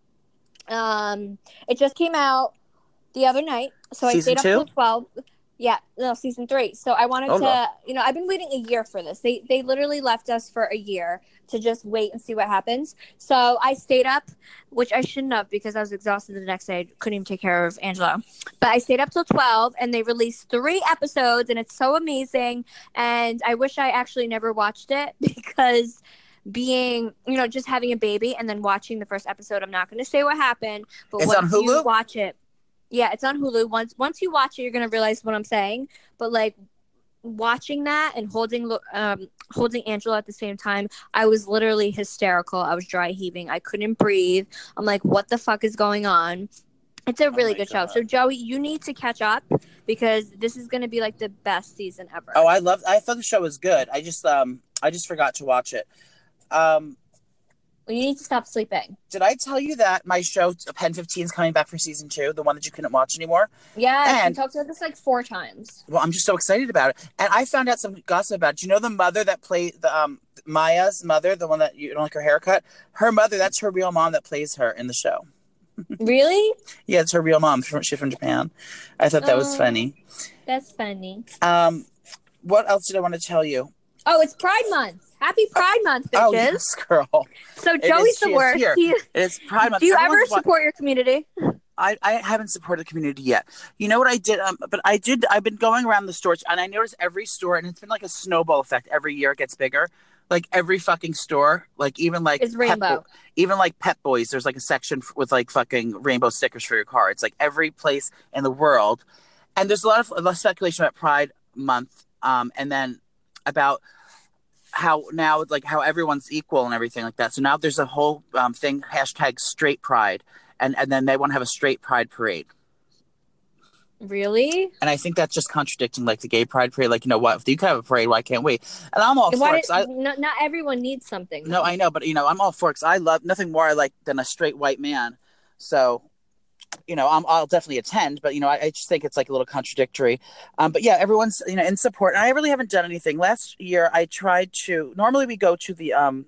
Um, it just came out the other night, so Season I stayed two? up till twelve. Yeah, no, season three. So I wanted Oh, to, no. you know, I've been waiting a year for this. They they literally left us for a year to just wait and see what happens. So I stayed up, which I shouldn't have because I was exhausted the next day. I couldn't even take care of Angelo. But I stayed up till 12 and they released three episodes and it's so amazing. And I wish I actually never watched it because being, you know, just having a baby and then watching the first episode, I'm not going to say what happened, but It's once on Hulu? you watch it, yeah, it's on Hulu. Once once you watch it, you're gonna realize what I'm saying. But like watching that and holding um holding Angelo at the same time, I was literally hysterical. I was dry heaving. I couldn't breathe. I'm like, what the fuck is going on? It's a really Oh good show. So Joey, you need to catch up because this is gonna be like the best season ever. Oh, I love. I thought the show was good. I just um I just forgot to watch it. Um, you need to stop sleeping. did I tell you that my show PEN15 is coming back for season two, the one that you couldn't watch anymore? Yeah, And- she talked about this like four times. Well, I'm just so excited about it. And I found out some gossip about. it. Do you know the mother that played the um Maya's mother, the one that you don't like her haircut? Her mother, that's her real mom that plays her in the show. really? Yeah, it's her real mom. From, she's from Japan. I thought that was Oh. funny. That's funny. Um, what else did I want to tell you? Oh, it's Pride Month. Happy Pride Month, bitches. Oh yes, girl. So Joey's she the worst. He- It's Pride Month. do you ever Everyone's wa- support your community? I, I haven't supported the community yet. You know what I did? Um, but I did. I've been going around the stores, and I noticed every store, and it's been like a snowball effect. Every year it gets bigger. Like every fucking store, like even like It's rainbow. Bo- even like Pep Boys. There's like a section f- with like fucking rainbow stickers for your car. It's like every place in the world, and there's a lot of, a lot of speculation about Pride Month, um, and then about how now like how everyone's equal and everything like that. So now there's a whole um, thing hashtag Straight Pride, and and then they want to have a Straight Pride parade. Really? And I think that's just contradicting like the gay pride parade. Like, you know what? If you can have a parade, why can't we? And I'm all for Why it. 'cause I, not, not everyone needs something. no, I know, but you know, I'm all for it I love nothing more I like than a straight white man. So, you know, I'm, I'll definitely attend, but you know, I, I just think it's like a little contradictory. Um, but yeah, everyone's you know in support, and I really haven't done anything. Last year, I tried to. Normally, we go to the um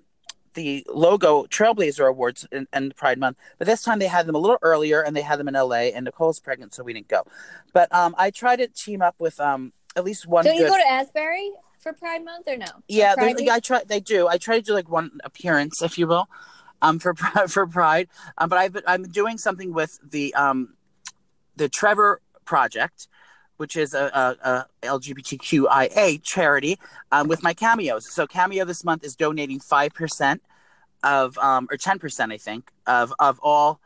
the Logo Trailblazer Awards and, Pride Month, but this time they had them a little earlier, and they had them in LA. And Nicole's pregnant, so we didn't go. But um, I tried to team up with um at least one. Don't you go to Asbury for Pride Month or no? yeah, Or Pride they, Week? I try. They do. I try to do like one appearance, if you will, um, for for Pride. Um, but I've been, I'm doing something with the um, the Trevor Project, which is a, a, a LGBTQIA charity, um, with my cameos. So Cameo this month is donating five percent of um, or ten percent, I think, of of all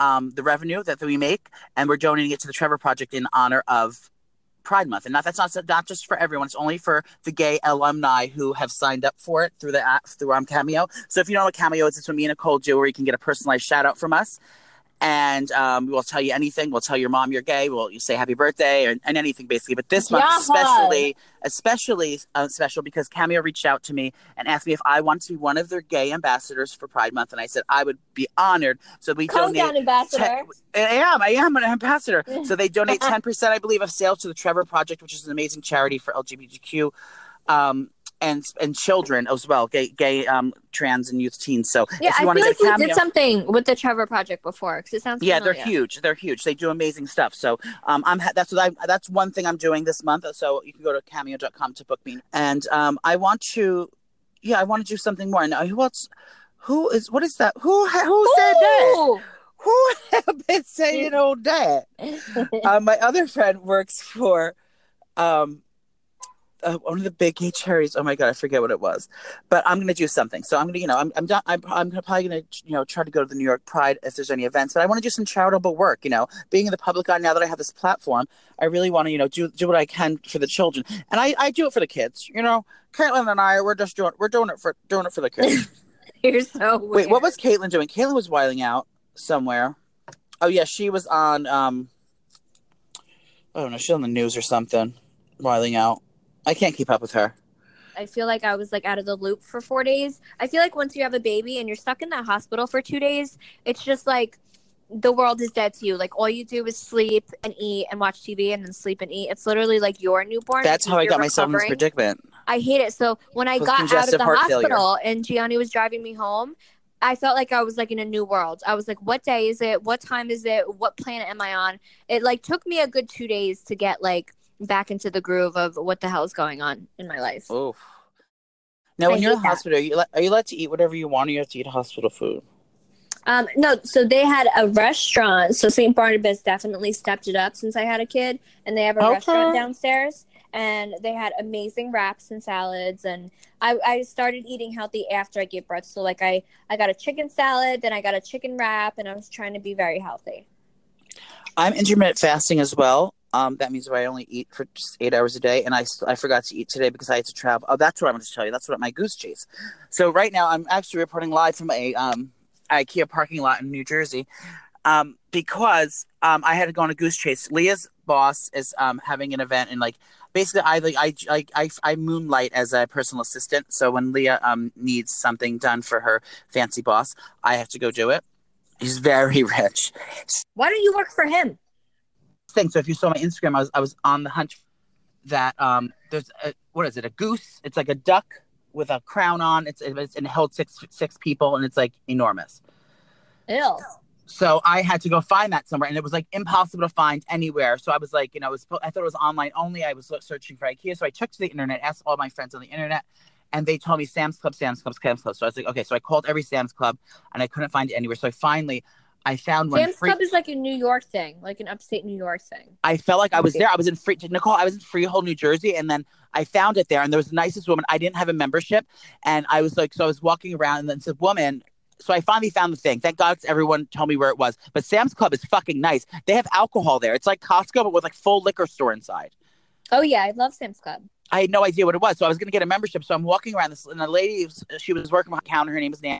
um, the revenue that, that we make, and we're donating it to the Trevor Project in honor of Pride Month, and not that's not not just for everyone. It's only for the gay alumni who have signed up for it through the app through um, Cameo. So if you don't know what Cameo is, it's what me and Nicole do, where you can get a personalized shout out from us, and um, we'll tell you anything. We'll tell your mom you're gay. We'll you say happy birthday or, and anything basically. But this month Yaha. especially, especially uh, special because Cameo reached out to me and asked me if I wanted to be one of their gay ambassadors for Pride Month, and I said I would be honored. So we Calm donate down, Ambassador. I am. I am an ambassador. So they donate 10%, I believe, of sales to the Trevor Project, which is an amazing charity for LGBTQ um, and and children as well, gay, gay um, trans, and youth teens. So yeah, if I you want feel to like a we did something with the Trevor Project before because it sounds yeah, they're huge. They're huge. They do amazing stuff. So um, I'm ha- that's what I that's one thing I'm doing this month. So you can go to cameo.com to book me. And um, I want to, yeah, I want to do something more. Now, who else? Who is? What is that? Who who said that? Who have been saying all that? uh, my other friend works for um uh, one of the big gay charities. Oh my god, I forget what it was, but I'm gonna do something. So I'm gonna, you know, I'm I'm done, I'm, I'm probably gonna, you know, try to go to the New York Pride if there's any events. But I want to do some charitable work. You know, being in the public eye now that I have this platform, I really want to, you know, do do what I can for the children, and I I do it for the kids. You know, Caitlin and I, we're just doing we're doing it for doing it for the kids. You're so weird. Wait, what was Caitlin doing? Caitlin was wiling out somewhere. Oh yeah, she was on. um I don't know. She's on the news or something, wiling out. I can't keep up with her. I feel like I was like out of the loop for four days. I feel like once you have a baby and you're stuck in that hospital for two days, it's just like the world is dead to you. Like all you do is sleep and eat and watch TV and then sleep and eat. It's literally like your newborn. That's how I got myself in this predicament. I hate it. So when I With got out of the heart failure. hospital and Jionni was driving me home, I felt like I was like in a new world. I was like, what day is it? What time is it? What planet am I on? It like took me a good two days to get like back into the groove of what the hell is going on in my life. Oof. Now, when you're in that. hospital, are you, le- are you allowed to eat whatever you want, or you have to eat hospital food? Um, no, so they had a restaurant. So St. Barnabas definitely stepped it up since I had a kid, and they have a Okay. restaurant downstairs, and they had amazing wraps and salads. And I, I started eating healthy after I gave birth. So like I, I got a chicken salad, then I got a chicken wrap, and I was trying to be very healthy. I'm intermittent fasting as well. Um, that means I only eat for just eight hours a day, and I, I forgot to eat today because I had to travel. Oh, that's what I'm going to tell you. That's what my goose chase. So right now, I'm actually reporting live from a um IKEA parking lot in New Jersey, um, because um I had to go on a goose chase. Leah's boss is um having an event, and like basically I like I I I, I moonlight as a personal assistant. So when Leah um needs something done for her fancy boss, I have to go do it. He's very rich. Why don't you work for him? Thing. So if you saw my Instagram, I was I was on the hunt that um there's a, what is it a goose? It's like a duck with a crown on. It's it's and it held six six people and it's like enormous. Ew. So I had to go find that somewhere, and it was like impossible to find anywhere. So I was like, you know, it was, I thought it was online only. I was searching for IKEA, so I took to the internet, asked all my friends on the internet, and they told me Sam's Club, Sam's Club, Sam's Club. So I was like, okay. So I called every Sam's Club, and I couldn't find it anywhere. So I finally, I found one. Sam's free- Club is like a New York thing, like an upstate New York thing. I felt like I was there. I was in free Nicole. I was in Freehold, New Jersey, and then I found it there. And there was the nicest woman. I didn't have a membership, and I was like, so I was walking around, and then this woman. So I finally found the thing. Thank God everyone told me where it was. But Sam's Club is fucking nice. They have alcohol there. It's like Costco, but with like full liquor store inside. Oh yeah, I love Sam's Club. I had no idea what it was. So I was going to get a membership. So I'm walking around this, and the lady, she was working behind the counter. Her name is Nancy.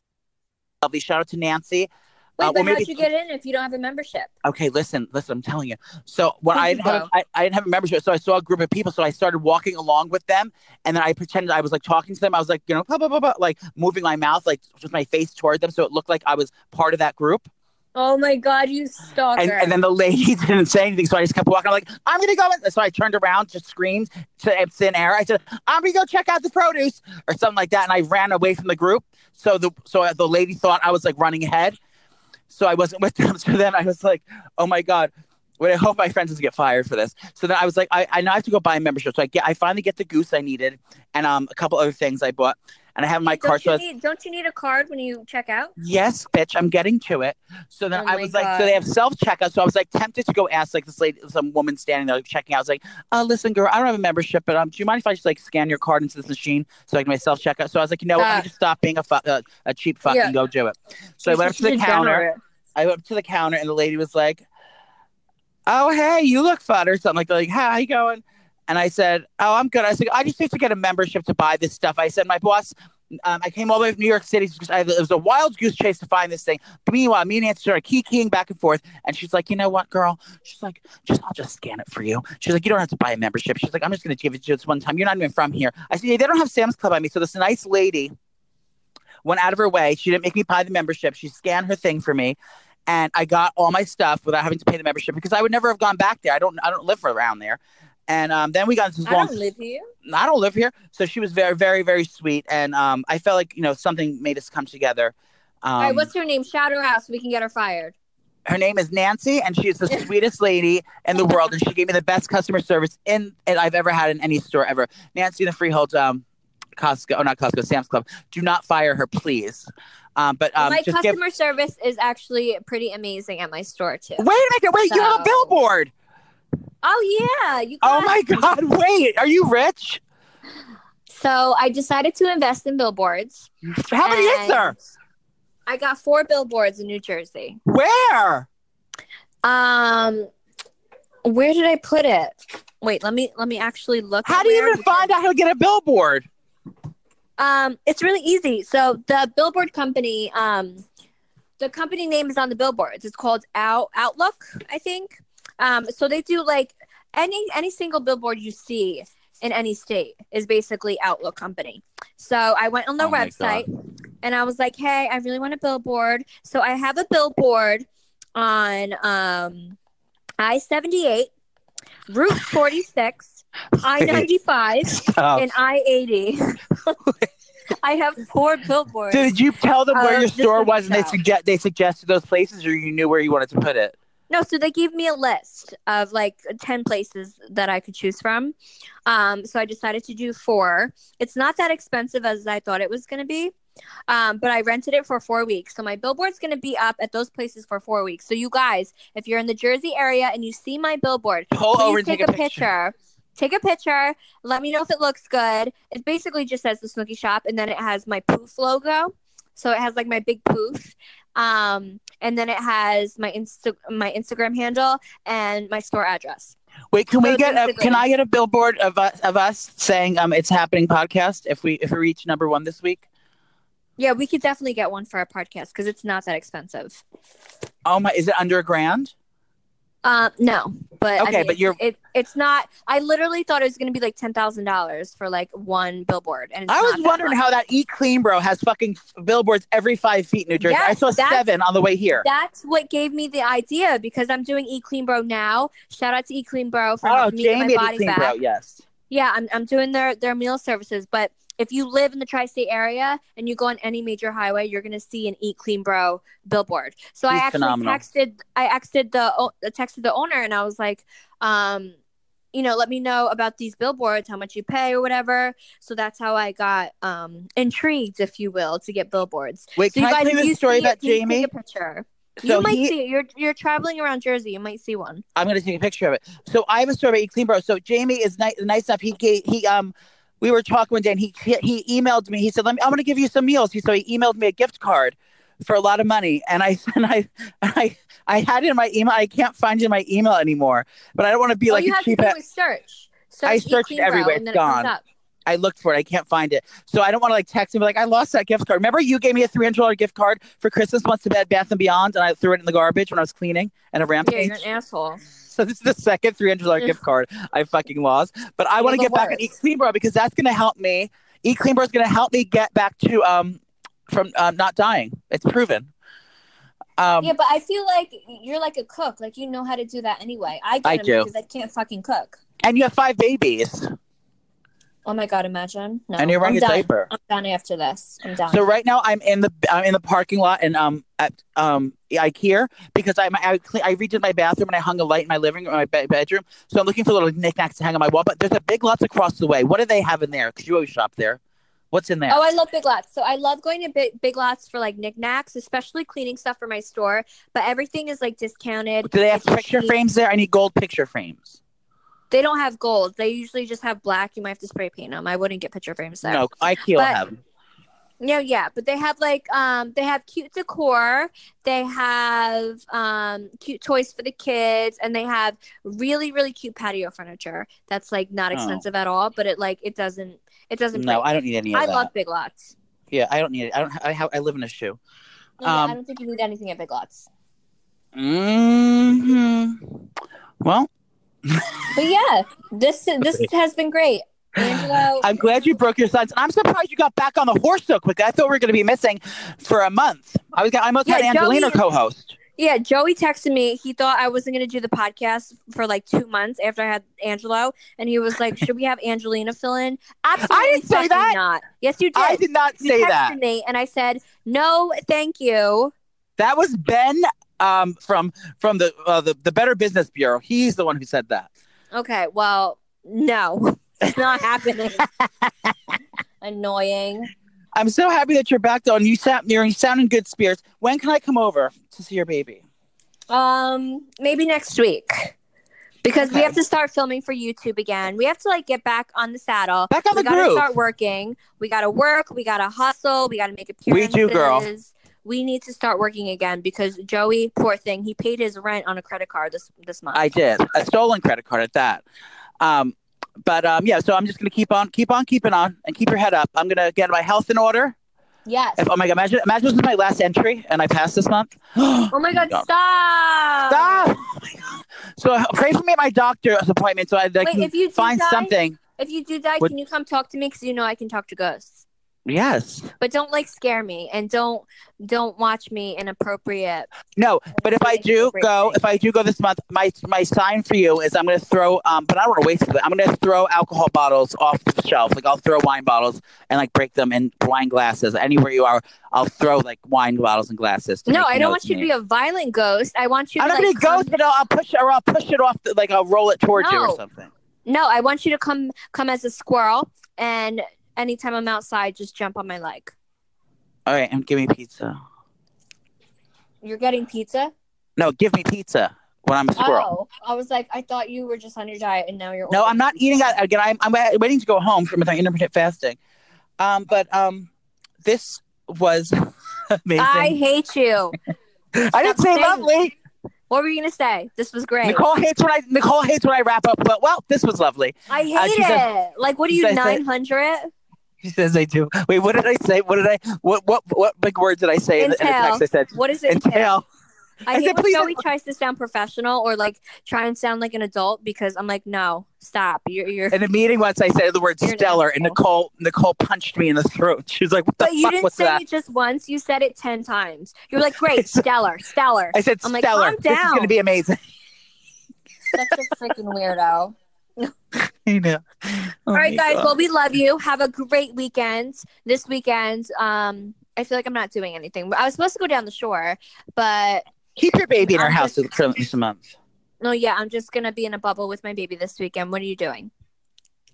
Lovely. Shout out to Nancy. Wait, Uh, but how'd you get in if you don't have a membership? Okay, listen, listen. I'm telling you. So when I didn't, have I, I didn't have a membership, so I saw a group of people. So I started walking along with them, and then I pretended I was like talking to them. I was like, you know, blah, blah, blah, blah, like moving my mouth, like with my face toward them, so it looked like I was part of that group. Oh my god, you stalker! And, and then the lady didn't say anything, so I just kept walking. I'm like, I'm gonna go. In. So I turned around, just screamed to thin air. I said, I'm gonna go check out the produce or something like that, and I ran away from the group. So the so the lady thought I was like running ahead, so I wasn't with them. So then I was like, oh my god. Wait, I hope my friends doesn't get fired for this. So then I was like, I, I now have to go buy a membership. So I get, I finally get the goose I needed, and um, a couple other things I bought, and I have my don't card. You need, don't you need a card when you check out? Yes, bitch, I'm getting to it. So then Oh I was like, so they have self checkout. So I was like tempted to go ask like this lady, some woman standing there like, checking out. I was like, uh, listen, girl, I don't have a membership, but um, do you mind if I just like scan your card into this machine so I can my self checkout? So I was like, you know what, let Uh, me just stop being a fu- uh, a cheap fuck Yeah. and go do it. So I went up to the counter. I went up to the counter and the lady was like, "Oh, hey, you look fun," or something like that. Like, "Hi, how you going?" And I said, "Oh, I'm good." I said, "I just need to get a membership to buy this stuff." I said, "My boss." Um, I came all the way from New York City. because I, it was a wild goose chase to find this thing. Meanwhile, me and Nancy started keying back and forth, and she's like, "You know what, girl?" She's like, "Just I'll just scan it for you." She's like, "You don't have to buy a membership." She's like, "I'm just going to give it to you this one time. You're not even from here." I said, "Yeah, they don't have Sam's Club on me." So this nice lady went out of her way. She didn't make me buy the membership. She scanned her thing for me, and I got all my stuff without having to pay the membership because I would never have gone back there. I don't I don't live around there. And um, then we got into this I long. don't live here. I don't live here, so she was very very very sweet, and um, I felt like you know something made us come together. Um, All right, what's her name? Shout her out so we can get her fired. her name is Nancy, and she is the sweetest lady in the world, and she gave me the best customer service in I've ever had in any store ever. Nancy in the Freehold, um, Costco, oh not Costco, Sam's Club. Do not fire her, please. Um, but um, my just give. customer service is actually pretty amazing at my store too. Wait a minute! Wait, you have a billboard. Oh yeah, you. Oh my God! Wait, are you rich? So I decided to invest in billboards. How many is there? I got four billboards in New Jersey. Where? Um, where did I put it? Wait, let me let me actually look. How do you even find out how to get a billboard? Um, it's really easy. So the billboard company, um, the company name is on the billboards. It's called Out Outlook, I think. Um, so they do like any any single billboard you see in any state is basically Outlook company. So I went on their Oh website and I was like, hey, I really want a billboard. So I have a billboard on um I seventy eight, Route forty six, I ninety five Stop. and I eighty. I have four billboards. Did you tell them where your store was and they suggest they suggested those places or you knew where you wanted to put it? No, so they gave me a list of like 10 places that I could choose from. Um, so I decided to do four. It's not that expensive as I thought it was going to be. Um, but I rented it for four weeks. So my billboard's going to be up at those places for four weeks. So you guys, if you're in the Jersey area and you see my billboard, Pull please and take, a, picture. Take a picture. Let me know if it looks good. It basically just says the Snooki Shop, and then it has my poof logo. So it has like my big poof, um, and then it has my Insta my Instagram handle and my store address. Wait, can we get a, can I get a billboard of us of us saying um it's happening podcast if we if we reach number one this week? Yeah, we could definitely get one for our podcast because it's not that expensive. Oh my is it under a grand? Uh, no, but I Okay, mean, but you're- it. It's not. I literally thought it was going to be like ten thousand dollars for like one billboard, and it's I was wondering much. how that Eat Clean Bro has fucking billboards every five feet in New Jersey. I saw seven on the way here. That's what gave me the idea because I'm doing E Clean Bro now. Shout out to E Clean Bro for Oh, me Jamie my at Eat Clean back. Bro, yes. Yeah, I'm I'm doing their their meal services, but if you live in the tri-state area and you go on any major highway, you're gonna see an Eat Clean Bro billboard. So I actually phenomenal. texted I texted the texted the owner and I was like, um, you know, let me know about these billboards, how much you pay or whatever. So that's how I got um intrigued, if you will, to get billboards. Wait, So can you I guys, tell you story about it, Jamie? Take a picture. So you might he, see it. You're you're traveling around Jersey. You might see one. I'm gonna take a picture of it. So I have a story about Eat Clean Bro. So Jamie is nice, nice enough. He gave he um we were talking one day and he he, he emailed me. He said, "Let me. I'm gonna give you some meals." He so he emailed me a gift card for a lot of money, and I and I I I had it in my email. I can't find it in my email anymore, but I don't want to be All like you a have to cheap. do a- is search. search I searched everywhere. and then It's gone. up. I looked for it. I can't find it. So I don't want to like text him be like, I lost that gift card. Remember you gave me a three hundred dollar gift card for Christmas once to Bed Bath and Beyond, and I threw it in the garbage when I was cleaning and a rampage. Yeah, you're an asshole. So this is the second three hundred dollar gift card I fucking lost. But I want to get back on worst. Eat Clean Bro because that's going to help me. Eat Clean Bro is going to help me get back to um from um, not dying. It's proven. Um, yeah, but I feel like you're like a cook. Like you know how to do that anyway. I I do. because I can't fucking cook. and you have five babies, Oh my god, imagine. No, and you're wearing I'm a done. diaper. I'm done after this. I'm done. So right now I'm in the I'm in the parking lot and um at um IKEA because I'm I I redid my bathroom and I hung a light in my living room, my be- bedroom. So I'm looking for little knickknacks to hang on my wall. But there's a Big Lots across the way. What do they have in there? Because you always shop there. What's in there? Oh, I love Big Lots. So I love going to Big, Big Lots for like knickknacks, especially cleaning stuff for my store. But everything is like discounted. do they have It's picture cheap. frames there? I need gold picture frames. They don't have gold. They usually just have black. You might have to spray paint them. I wouldn't get picture frames there. No, IKEA But- have. No, yeah, but they have like um they have cute decor, they have um cute toys for the kids, and they have really really cute patio furniture that's like not Oh. expensive at all, but it like it doesn't it doesn't. No, break. I don't need any of I love Big Lots. Yeah, I don't need it. I don't. I have. I live in a shoe. No, Um, I don't think you need anything at Big Lots. hmm Well, But yeah, this this has been great, Angelo. I'm glad you broke your silence. I'm surprised you got back on the horse so quick. I thought we were going to be missing for a month. I was. I almost Yeah, had Angelina Joey- co-host. Yeah, Joey texted me. He thought I wasn't going to do the podcast for like two months after I had Angelo, and he was like, "Should we have Angelina fill in?" Absolutely, didn't say that. Not. Yes, you did. I did not You say that. me, and I said, "No, thank you." That was Ben um, from from the, uh, the the Better Business Bureau. He's the one who said that. Okay, well, no, it's not happening. Annoying. I'm so happy that you're back though, and you sound you're you sound in good spirits. When can I come over to see your baby? Um, maybe next week. because we have to start filming for YouTube again. We have to like get back on the saddle. Back on we the gotta groove. start working. We gotta work. We gotta hustle. We gotta make appearances. We do, girl. We need to start working again because Joey, poor thing, he paid his rent on a credit card this this month. I did a stolen credit card at that. Um, but um, yeah, so I'm just gonna keep on, keep on, keeping on, and keep your head up. I'm gonna get my health in order. yes. If, oh my god, imagine, imagine this is my last entry and I passed this month. oh my god! God. Stop! Stop! Oh my God. So pray for me at my doctor's appointment so I, I Wait, can if you find die- something. If you do die, can you come talk to me? Because you know I can talk to ghosts. Yes. But don't like scare me and don't don't watch me inappropriate. No, but if I do go, if I do go this month, my my sign for you is I'm going to throw. Um, but I don't want to waste it. I'm going to throw alcohol bottles off the shelf. Like I'll throw wine bottles and like break them in wine glasses. Anywhere you are, I'll throw like wine bottles and glasses. To No, I don't want you to me. be a violent ghost. I want you to I'm not like to come- ghost, but I'll, I'll push or I'll push it off. The, like I'll roll it towards you or something. No, I want you to come come as a squirrel and anytime I'm outside just jump on my leg. All right, and give me pizza. You're getting pizza? No, give me pizza when I'm a squirrel. Oh, I was like, I thought you were just on your diet and now you're. No, I'm not eating. Again, I'm, I'm waiting to go home from my intermittent fasting. Um, but um, this was amazing. I hate you. I didn't say lovely. What were you gonna say? This was great. Nicole hates when I Nicole hates when I wrap up. But well, this was lovely. I hate Uh, it. said- like, what are you nine hundred? She says I do. Wait, what did I say? What did I? What what what big words did I say in the, in the text? I said What is it? entail. I, I hate said, when please- Joey tries to sound professional or like try and sound like an adult because I'm like, no, stop. You're you're. In a meeting once, I said the word You're stellar, and. Nicole Nicole punched me in the throat. She was like, "What the But you didn't was say that?" it just once. You said it ten times. You were like, great, stellar, stellar. I said I'm like, stellar. calm This is going to be amazing. Such a freaking weirdo. I know. Oh All right, guys. God. Well, we love you. Have a great weekend. This weekend, um, I feel like I'm not doing anything. I was supposed to go down the shore, but keep your baby in our I'm house just- for this month. no, yeah, I'm just gonna be in a bubble with my baby this weekend. What are you doing?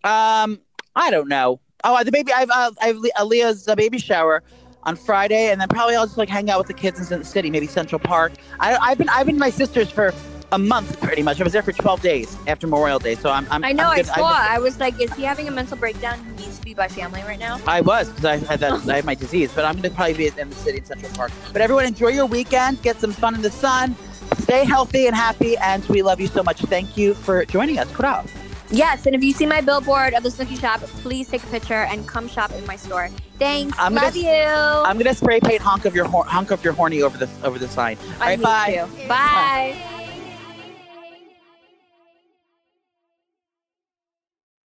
Um, I don't know. Oh, the baby. I've uh, I've Le- Aaliyah's uh, baby shower on Friday, and then probably I'll just like hang out with the kids in the city, maybe Central Park. I, I've been I've been my sister's for a month pretty much. I was there for twelve days after Memorial Day, so I'm. I'm I know. I'm I saw. I was like, is he having a mental breakdown? He needs to be by family right now. I was because I had that I have my disease, but I'm gonna probably be in the city in Central Park. But everyone, enjoy your weekend, get some fun in the sun, stay healthy and happy, and we love you so much. Thank you for joining us. Kura. Yes, and if you see my billboard of the Snooki shop, please take a picture and come shop in my store. Thanks. I'm gonna- Love you. I'm gonna spray paint honk of your honk of your horny over the over the sign. All I right, bye. you. Bye.